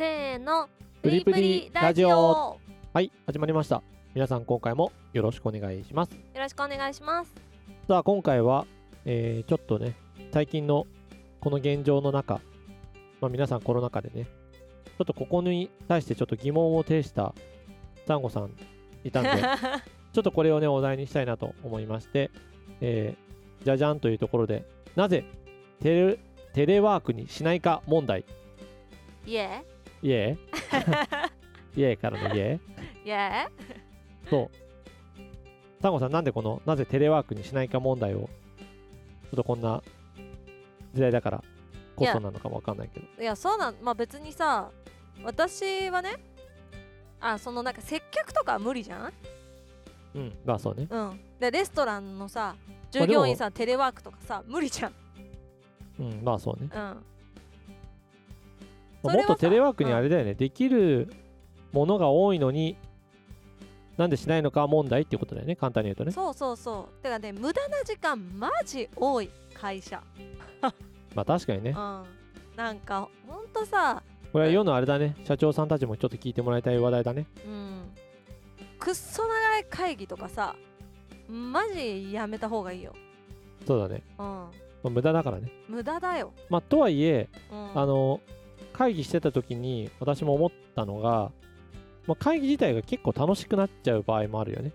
せーの。プリプリラジオ。はい始まりました。皆さん今回もよろしくお願いします。よろしくお願いします。さあ今回は、えー、ちょっとね最近のこの現状の中、まあ、皆さんコロナ禍でねちょっとここに対してちょっと疑問を呈したサンゴさんいたんで ちょっとこれをねお題にしたいなと思いまして、えー、じゃじゃんというところでなぜテレテレワークにしないか問題。イエイエーイエーからのイエーーイエそう。サンゴさん、なんでこの、なぜテレワークにしないか問題を、ちょっとこんな時代だからこそなのかもわかんないけど。ーいやそうなんまあ別にさ私はねあそのなんか接客とかは無理じゃん？うん、まあそうね。うんでレストランのさ従業員さんテレワークとかさ無理じゃん？うん、まあそうね。うんもっとテレワークにあれだよね、できるものが多いのに、なんでしないのか問題っていうことだよね、簡単に言うとね。そうそうそう。てかね無駄な時間マジ多い会社。まあ確かにね。うん。なんかほんとさこれは世のあれだね、社長さんたちもちょっと聞いてもらいたい話題だね。うん。くっそ長い会議とかさマジやめた方がいいよ。そうだね。うん。まあ、無駄だからね。無駄だよ、まあとはいえ、うん、あの会議してた時に私も思ったのが、まあ、会議自体が結構楽しくなっちゃう場合もあるよね。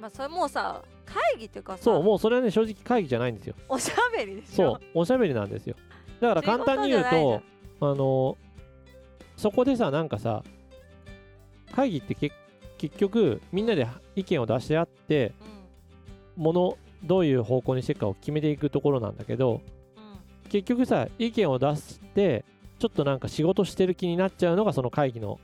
まあそれもうさ会議っていうかさそう、もうそれはね、正直会議じゃないんですよ。おしゃべりでしょそう、おしゃべりなんですよ。だから簡単に言うと、あの、そこでさ、なんかさ、会議ってけ結局、みんなで意見を出し合って、じゃんもの、どういう方向にしていくかを決めていくところなんだけど、うんうん結局さ、意見を出して、ちょっとなんか仕事してる気になっちゃうのがその会議の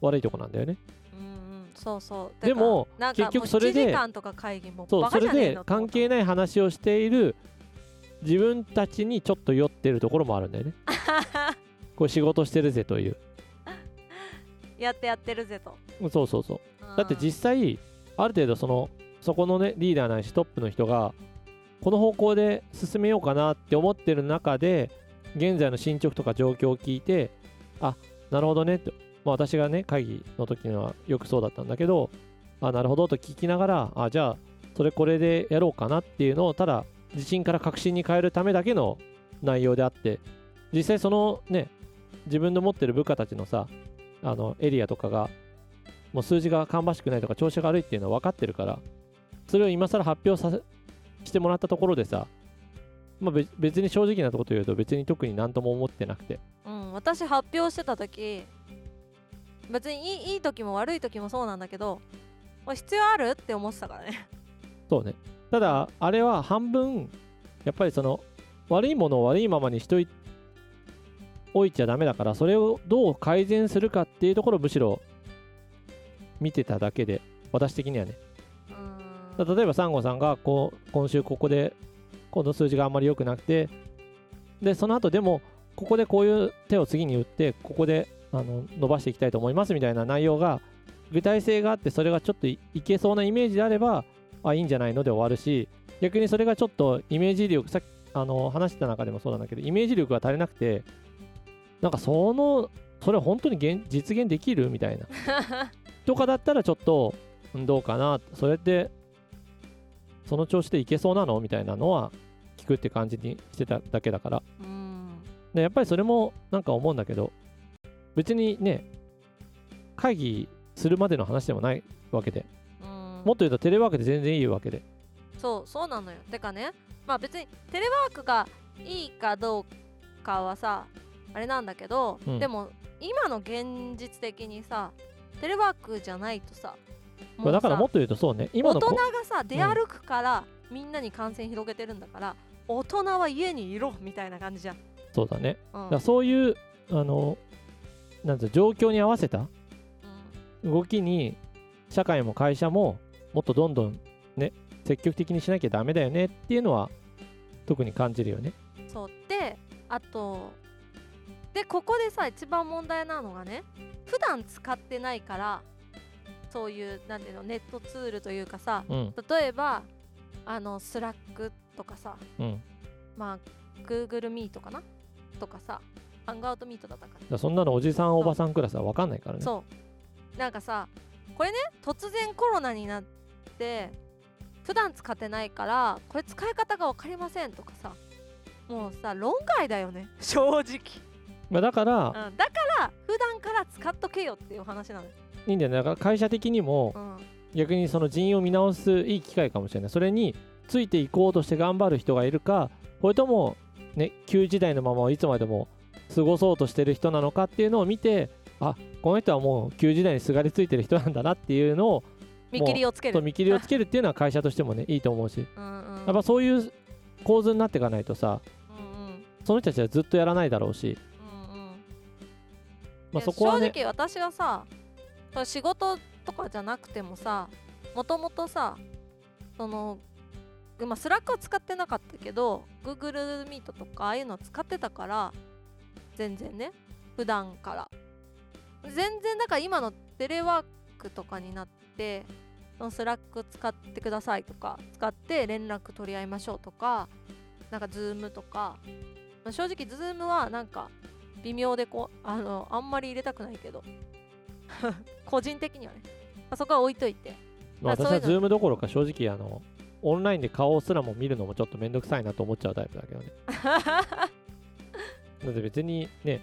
悪いとこなんだよね。うんうんそうそうでも結局それでもう7時間とか会議もそう、それで関係ない話をしている自分たちにちょっと酔ってるところもあるんだよね。こう仕事してるぜという。やってやってるぜと、そうそうそう。うんだって実際、ある程度その、そこのね、リーダーないしトップの人が、この方向で進めようかなって思ってる中で、現在の進捗とか状況を聞いて、あ、なるほどねと。まあ私がね、会議の時にはよくそうだったんだけど、あ、なるほどと聞きながら、あ、じゃあ、それこれでやろうかなっていうのを、ただ、自信から確信に変えるためだけの内容であって、実際そのね、自分の持ってる部下たちのさ、あの、エリアとかが、もう数字が芳しくないとか調子が悪いっていうのは分かってるから、それを今更発表させしてもらったところでさ、まあ、べ別に正直なところと言うと別に特になんとも思ってなくて、うん、私発表してた時別にいいいい時も悪い時もそうなんだけど必要あるって思ってたからねそうね。ただ、あれは半分、やっぱりその、悪いものを悪いままにしといおいちゃダメだから、それをどう改善するかっていうところをむしろ見てただけで、私的にはね。例えばサンゴさんがこう今週ここでこの数字があんまり良くなくてでその後でもここでこういう手を次に打ってここであの伸ばしていきたいと思いますみたいな内容が具体性があってそれがちょっといいけそうなイメージであればあいいんじゃないので終わるし逆にそれがちょっとイメージ力さっきあの話してた中でもそうなんだけどイメージ力が足りなくてなんかそのそれ本当に現実現できるみたいな。とかだったらちょっとうんどうかなそれってその調子でいけそうなのみたいなのは聞くって感じにしてただけだから。うん。でやっぱりそれもなんか思うんだけど別にね会議するまでの話でもないわけで。うん。もっと言うとテレワークで全然いいわけで。そうそうなのよ。てかねまあ別にテレワークがいいかどうかはさあれなんだけど、うん。でも今の現実的にさテレワークじゃないとさまあだからもっと言うとそうね。今大人がさ出歩くから、みんなに感染広げてるんだから大人は家にいろみたいな感じじゃん、そうだね。うん。だそういうあのなんて状況に合わせた動きに社会も会社ももっとどんどんね積極的にしなきゃダメだよねっていうのは特に感じるよね。うんそう。であとでここでさ一番問題なのがね普段使ってないからそういうなんていうのネットツールというかさうん。例えばあのスラックとかさうん。まあ Google Meet かな？とかさ Hangouts Meet だったからそんなのおじさんおばさんクラスは分かんないからね。そう。なんかさこれね突然コロナになって普段使ってないからこれ使い方が分かりませんとかさもうさ論外だよね。正直、まあ、だからうん、だから普段から使っとけよっていう話なのよ、いいんだよね。だから会社的にもうん、逆にその人員を見直すいい機会かもしれない。それについていこうとして頑張る人がいるかそれともね旧時代のままをいつまでも過ごそうとしてる人なのかっていうのを見てあこの人はもう旧時代にすがりついてる人なんだなっていうのを見切りをつける。と見切りをつけるっていうのは会社としてもね いいと思うし。うんうん。やっぱそういう構図になっていかないとさうんうん。その人たちはずっとやらないだろうし、うんうん。まあ、そこはね。正直私がさ仕事とかじゃなくてもさもともとさそのまあスラックは使ってなかったけど Google Meet とかああいうの使ってたから全然ね普段から。全然だから今のテレワークとかになってそのスラック使ってくださいとか使って連絡取り合いましょうとかなんか Zoom とか。まあ正直 Zoom はなんか微妙でこうあのあんまり入れたくないけど。個人的にはね、まあ、そこは置いといて。私はズームどころか正直あのオンラインで顔すらも見るのもちょっとめんどくさいなと思っちゃうタイプだけどね。だって別にね。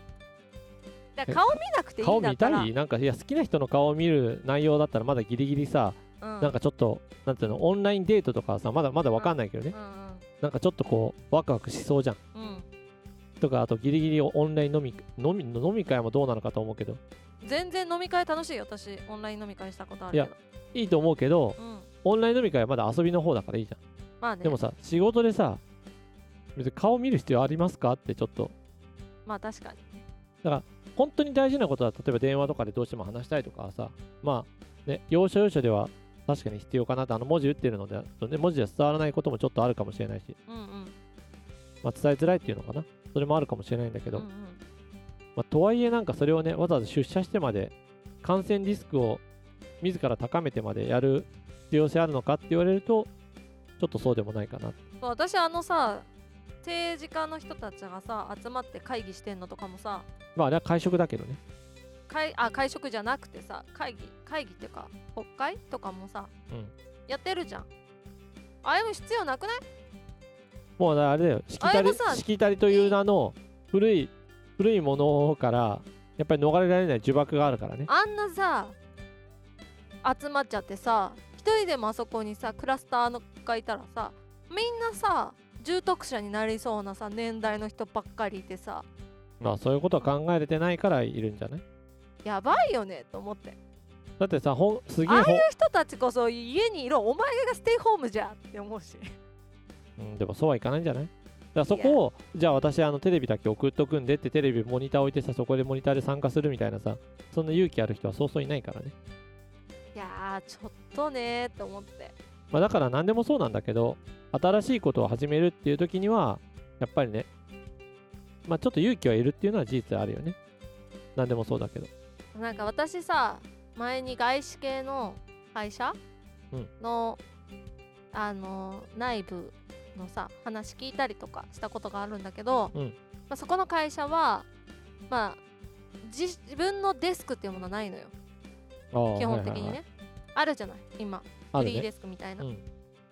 だから顔見なくていい顔見たんだからい。なんかいや好きな人の顔を見る内容だったらまだギリギリさ、うん、なんかちょっとなんていうのオンラインデートとかはさまだまだわかんないけどね、うんなんかちょっとこうワクワクしそうじゃん。うん。うんとかあとギリギリオンライン飲み飲み飲み会もどうなのかと思うけど。全然飲み会楽しいよ私。オンライン飲み会したことあるけど。いいと思うけどうん、オンライン飲み会はまだ遊びの方だからいいじゃん、まあね。でもさ仕事でさ別に顔見る必要ありますかってちょっと。まあ確かに本当に大事なことは例えば電話とかでどうしても話したいとかはさまあね要所要所では確かに必要かなってあの文字打ってるので、ね、文字では伝わらないこともちょっとあるかもしれないし、うんうん。まあ、伝えづらいっていうのかな。それもあるかもしれないんだけど、うんうん。まあ、とはいえなんかそれをねわざわざ出社してまで感染リスクを自ら高めてまでやる必要性あるのかって言われるとちょっとそうでもないかな。私あのさ政治家の人たちがさ集まって会議してんのとかもさまああれは会食だけどね。会あ会食じゃなくてさ会議会議っていうか国会とかもさ、うん。やってるじゃん。ああいうの必要なくない？もうあれだよ。しきたりしきたりという名の古い古いものからやっぱり逃れられない呪縛があるからね。あんなさ集まっちゃってさ一人でもあそこにさクラスターのがいたらさみんなさ重篤者になりそうなさ年代の人ばっかりいてさ。まあそういうことは考えれてないからいるんじゃない？やばいよねと思って。だってさほんすげえああいう人たちこそ家にいろお前がステイホームじゃって思うし。うん、でもそうはいかないんじゃない？だからそこをじゃあ私あのテレビだけ送っとくんでってテレビモニター置いてさそこでモニターで参加するみたいなさそんな勇気ある人はそうそういないからね、いやーちょっとねーと思って。まあ、だから何でもそうなんだけど新しいことを始めるっていう時にはやっぱりねまあちょっと勇気はいるっていうのは事実あるよね。何でもそうだけど。なんか私さ前に外資系の会社うん。の、あの内部のさ話聞いたりとかしたことがあるんだけど、うん。まあ、そこの会社はまあ自自分のデスクっていうものはないのよ。基本的にね、はいはいはいあるじゃない？今。フリーデスクみたいな、うん。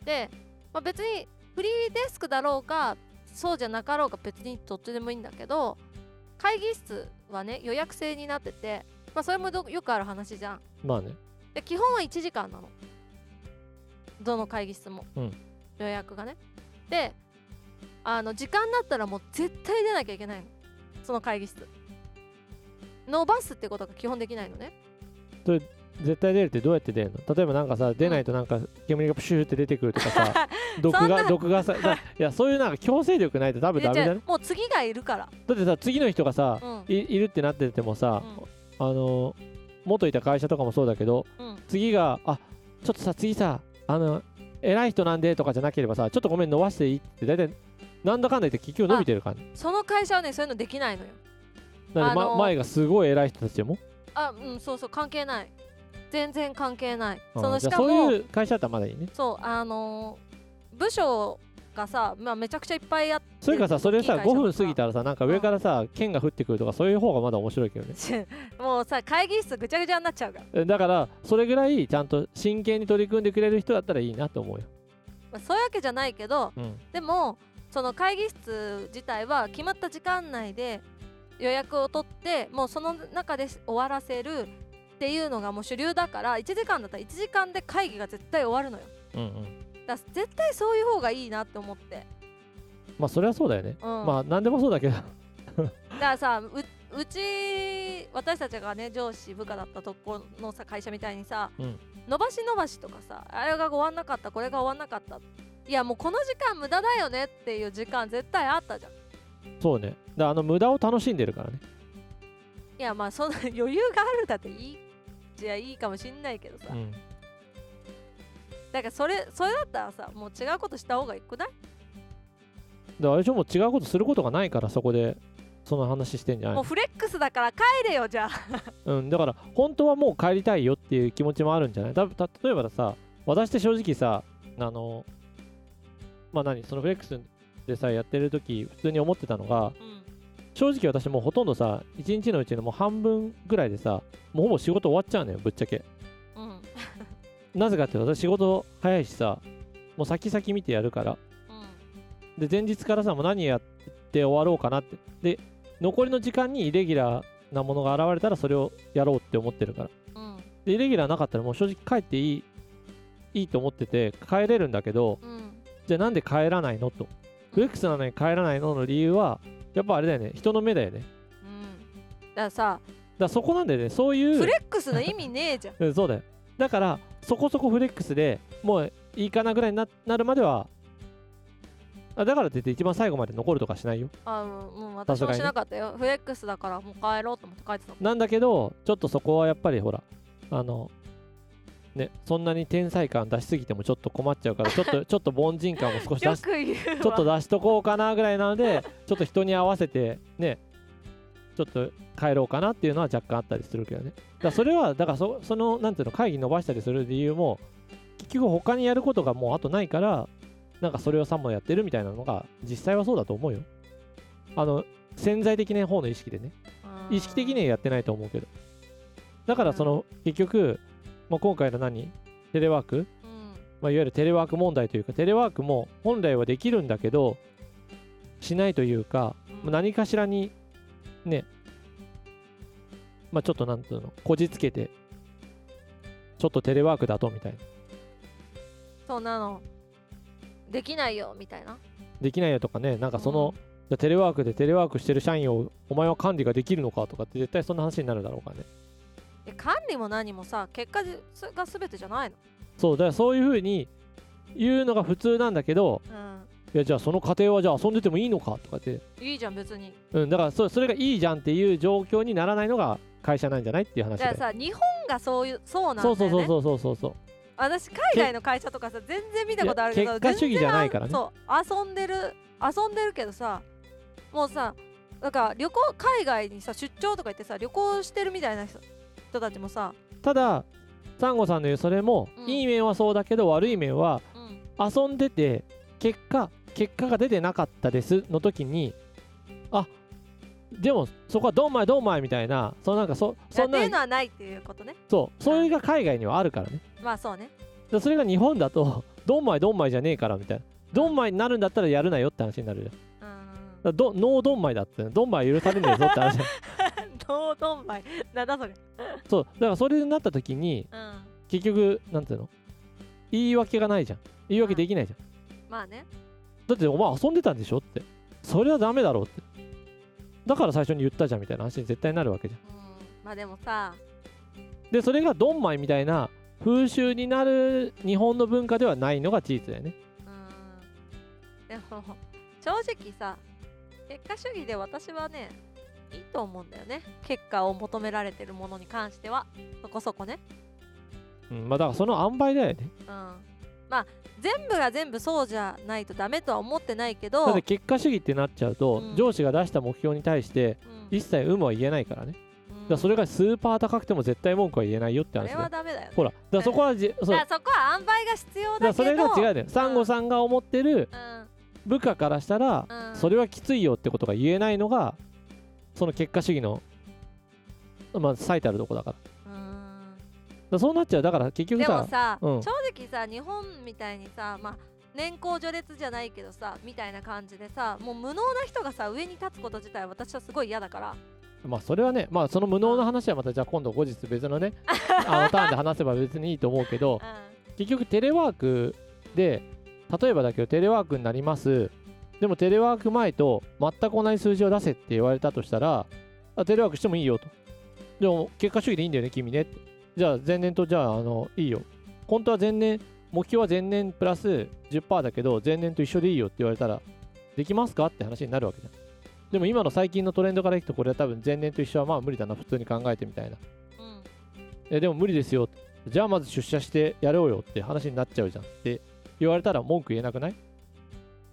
で、まあ、別にフリーデスクだろうがそうじゃなかろうが別にどっちでもいいんだけど会議室はね予約制になってて、まあ、それもどよくある話じゃん。まあね。で基本は1時間なの。どの会議室も、うん。予約がね。であの時間になったらもう絶対出なきゃいけないの。その会議室。伸ばすってことが基本できないのね絶対出るってどうやって出るの？例えばなんかさ出ないとなんか煙がプシューって出てくるとかさ 毒が毒がさだいやそういうなんか強制力ないと多分ダメだ。ねもう次がいるから。だってさ次の人がさ、うん。いいるってなっててもさ、うあの元いた会社とかもそうだけどうん。次があちょっとさ次さあの偉い人なんでとかじゃなければさちょっとごめん伸ばしていいって大体なんだかんだ言って結局伸びてる感じ。その会社はねそういうのできないのよ。なんで、まあの前がすごい偉い人たちでも？あうんそうそう関係ない全然関係ない。そのしかもそういう会社だったらまだいいね。そうあのー部署かさ、まあ、めちゃくちゃいっぱいやってそれかさそれさ5大きい会社とか。分過ぎたらさなんか上からさ剣が降ってくるとかそういう方がまだ面白いけどね。もうさ会議室ぐちゃぐちゃになっちゃうから、えだからそれぐらいちゃんと真剣に取り組んでくれる人だったらいいなと思うよ、まあ、そういうわけじゃないけどうん、でもその会議室自体は決まった時間内で予約を取ってもうその中で終わらせるっていうのがもう主流だから1時間だったら1時間で会議が絶対終わるのよ。うんうん。だから絶対そういう方がいいなって思って、まあそれはそうだよね、うん、まあ何でもそうだけど。だからさううち私たちがね上司部下だったとこのさ会社みたいにさ、うん。伸ばし伸ばしとかさあれが終わんなかったこれが終わんなかった。いやもうこの時間無駄だよねっていう時間絶対あったじゃん。そうね。だからあの無駄を楽しんでるからね。いやまあそんな余裕があるだっていいじゃいいかもしんないけどさ、うん。だからそれそれだったらさもう違うことした方がよくない？だあれでしょ？もう違うことすることがないからそこでその話してんじゃないもうフレックスだから帰れよじゃあ。うんだから本当はもう帰りたいよっていう気持ちもあるんじゃない？たた例えばさ私って正直さあのまあ何そのフレックスでさやってる時普通に思ってたのがうん正直私もうほとんどさ1日のうちのもう半分ぐらいでさもうほぼ仕事終わっちゃうのよぶっちゃけ。うん。なぜかって私仕事早いしさもう先々見てやるから。うん。で前日からさもう何やって終わろうかなって。で残りの時間にイレギュラーなものが現れたらそれをやろうって思ってるから。うん。でイレギュラーなかったらもう正直帰っていいいいと思ってて帰れるんだけどうん。じゃあなんで帰らないのと。フレックスなのに帰らないのの理由はやっぱあれだよね人の目だよね。うん。だからさだからそこなんだよねそういうフレックスの意味ねえじゃん。うんそうだよ。だからそこそこフレックスでもういいかなぐらいにななるまではあだからって言って一番最後まで残るとかしないよ。あうん、う私もしなかったよ。フレックスだからもう帰ろうと思って帰ってたなんだけどちょっとそこはやっぱりほらあのねそんなに天才感出しすぎてもちょっと困っちゃうからちょっと ちょっと凡人感も少し出しちょっと出しとこうかなぐらいなのでちょっと人に合わせてねちょっと帰ろうかなっていうのは若干あったりするけどね。だそれはだからそそのなんていうの会議伸ばしたりする理由も結局他にやることがもうあとないからなんかそれを3本やってるみたいなのが実際はそうだと思うよ。あの潜在的な方の意識でね。うん意識的にはやってないと思うけど。だからその結局、まあ、今回の何？テレワーク、うん。まあ、いわゆるテレワーク問題というかテレワークも本来はできるんだけどしないというか、まあ何かしらにねまあちょっとなんていうの？こじつけてちょっとテレワークだとみたいな。そんなのできないよみたいな？できないよとかねなんかその、じゃあテレワークでテレワークしてる社員をお前は管理ができるのかとかって絶対そんな話になるだろうからねえ管理も何もさ結果でが全てじゃないの？そうだからそういうふうに言うのが普通なんだけどういやじゃあその過程はじゃあ遊んでてもいいのかとかって、んいいじゃん別に。うん、だからそそれがいいじゃんっていう状況にならないのが会社なんじゃないっていう話じゃあさ日本がそういうそうなんだよね。そうそうそうそうそうそう私海外の会社とかさ全然見たことあるけど結果主義じゃないからね。そう遊んでる遊んでるけどさもうさなんか旅行海外にさ出張とか行ってさ旅行してるみたいな人人たちもさ、ただサンゴさんの言うそれも、うん。いい面はそうだけど悪い面はうん、遊んでて結果結果が出てなかったですの時にあでもそこはドンマイドンマイみたいなそのなんかそそんっていうのなはないっていうことね。そうそれが海外にはあるからね。まあそうね。でそれが日本だとドンマイドンマイじゃねえからみたいな。ドンマイになるんだったらやるなよって話になるじゃん。だかうんらどノードンマイだってドンマイ許されねえぞって話 どうどんまい。なんだそれ。そうだからそれになった時にうん。結局なんていうの？言い訳がないじゃん。言い訳できないじゃん。まあね。だってお前遊んでたんでしょって。それはダメだろうって。だから最初に言ったじゃんみたいな話に絶対なるわけじゃん。うん。まあでもさ。でそれがドンマイみたいな風習になる日本の文化ではないのが事実だよね。うん。でも正直さ結果主義で私はねいいと思うんだよね。結果を求められてるものに関しては。そこそこね。うんまあだからその塩梅だよね。うん。まあ全部が全部そうじゃないとダメとは思ってないけど。だって結果主義ってなっちゃうと、うん。上司が出した目標に対してうん。一切有無は言えないからね。だうん。からそれがスーパー高くても絶対文句は言えないよって話だよ。はダメだよね。ほらだからそこはじそう。だからそこは塩梅が必要だけど。れが違うだよ。サンゴさんが思ってるうん。部下からしたらうん。それはきついよってことが言えないのがその結果主義のまあ最たるとこだから。だそうなっちゃう。だから結局でもささ、うん。正直さ日本みたいにさまあ年功序列じゃないけどさみたいな感じでさもう無能な人がさ上に立つこと自体私はすごい嫌だから。まあそれはねまあその無能の話はまたじゃあ今度後日別のね あのターンで話せば別にいいと思うけどう結局テレワークで例えばだけどテレワークになりますでもテレワーク前と全く同じ数字を出せって言われたとしたらあテレワークしてもいいよと。でも結果主義でいいんだよね君ねじゃあ前年とじゃああのいいよ。本当は前年目標は前年プラス10%だけど前年と一緒でいいよって言われたらできますかって話になるわけじゃん。でも今の最近のトレンドからいくとこれは多分前年と一緒はまあ無理だな普通に考えてみたいな。うん。えでも無理ですよじゃあまず出社してやろうよって話になっちゃうじゃんって言われたら文句言えなくない？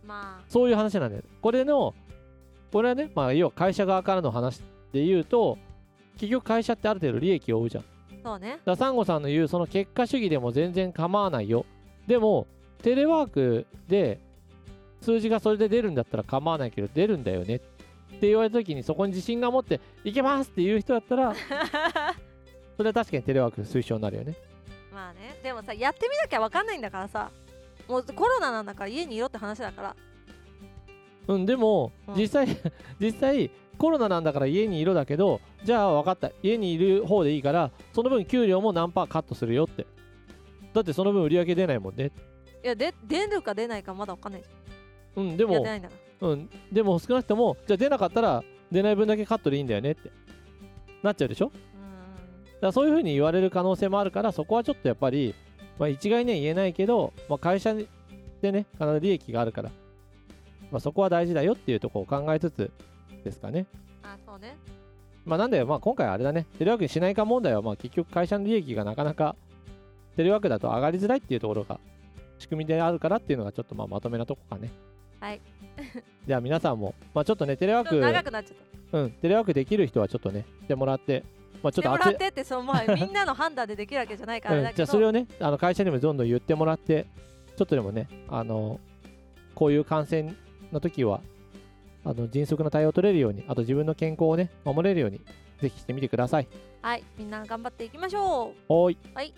まそういう話なんだよこれのこれはねまあ要は会社側からの話で言うと結局会社ってある程度利益を追うじゃん。そうね。らサンゴさんの言うその結果主義でも全然構わないよ。でもテレワークで数字がそれで出るんだったら構わないけど出るんだよね。って言われた時にそこに自信が持っていけますっていう人だったら それは確かにテレワーク推奨になるよね。まあね。でもさやってみなきゃ分かんないんだからさもうコロナなんだから家にいろって話だから。うん、でも、うん。実際、実際、コロナなんだから家にいろだけど、じゃあ分かった、家にいる方でいいから、その分給料も何パーカットするよって。だってその分売り上げ出ないもんね。いやで出るか出ないかまだ分かんないじうん、でゃんいやも出、ないんだから。うん、でも少なくとも、じゃあ出なかったら、出ない分だけカットでいいんだよねって。なっちゃうでしょ？だかうらそういうふうに言われる可能性もあるから、そこはちょっとやっぱり、まあ一概には言えないけど、まあ会社でね、必ず利益があるから、まあそこは大事だよっていうところを考えつつですかね。んあそうね。まあなんで、まあ今回あれだね、テレワークにしないか問題は、まあ結局会社の利益がなかなかテレワークだと上がりづらいっていうところが仕組みであるからっていうのがちょっとまあまとめなとこかね。はい。じゃあ皆さんも、まあちょっとね、テレワちょっと長ーくなっちゃった。ク、うん、テレワークできる人はちょっとね、してもらって、まあちょっともらっ、てってそうまあみんなの判断でできるわけじゃないからあうん、じゃあそれをね、あの会社にもどんどん言ってもらって、ちょっとでもね、あの、こういう感染の時は、あの迅速な対応を取れるように、あと自分の健康をね、守れるように、ぜひしてみてください。はいみんな頑張っていきましょうい。はい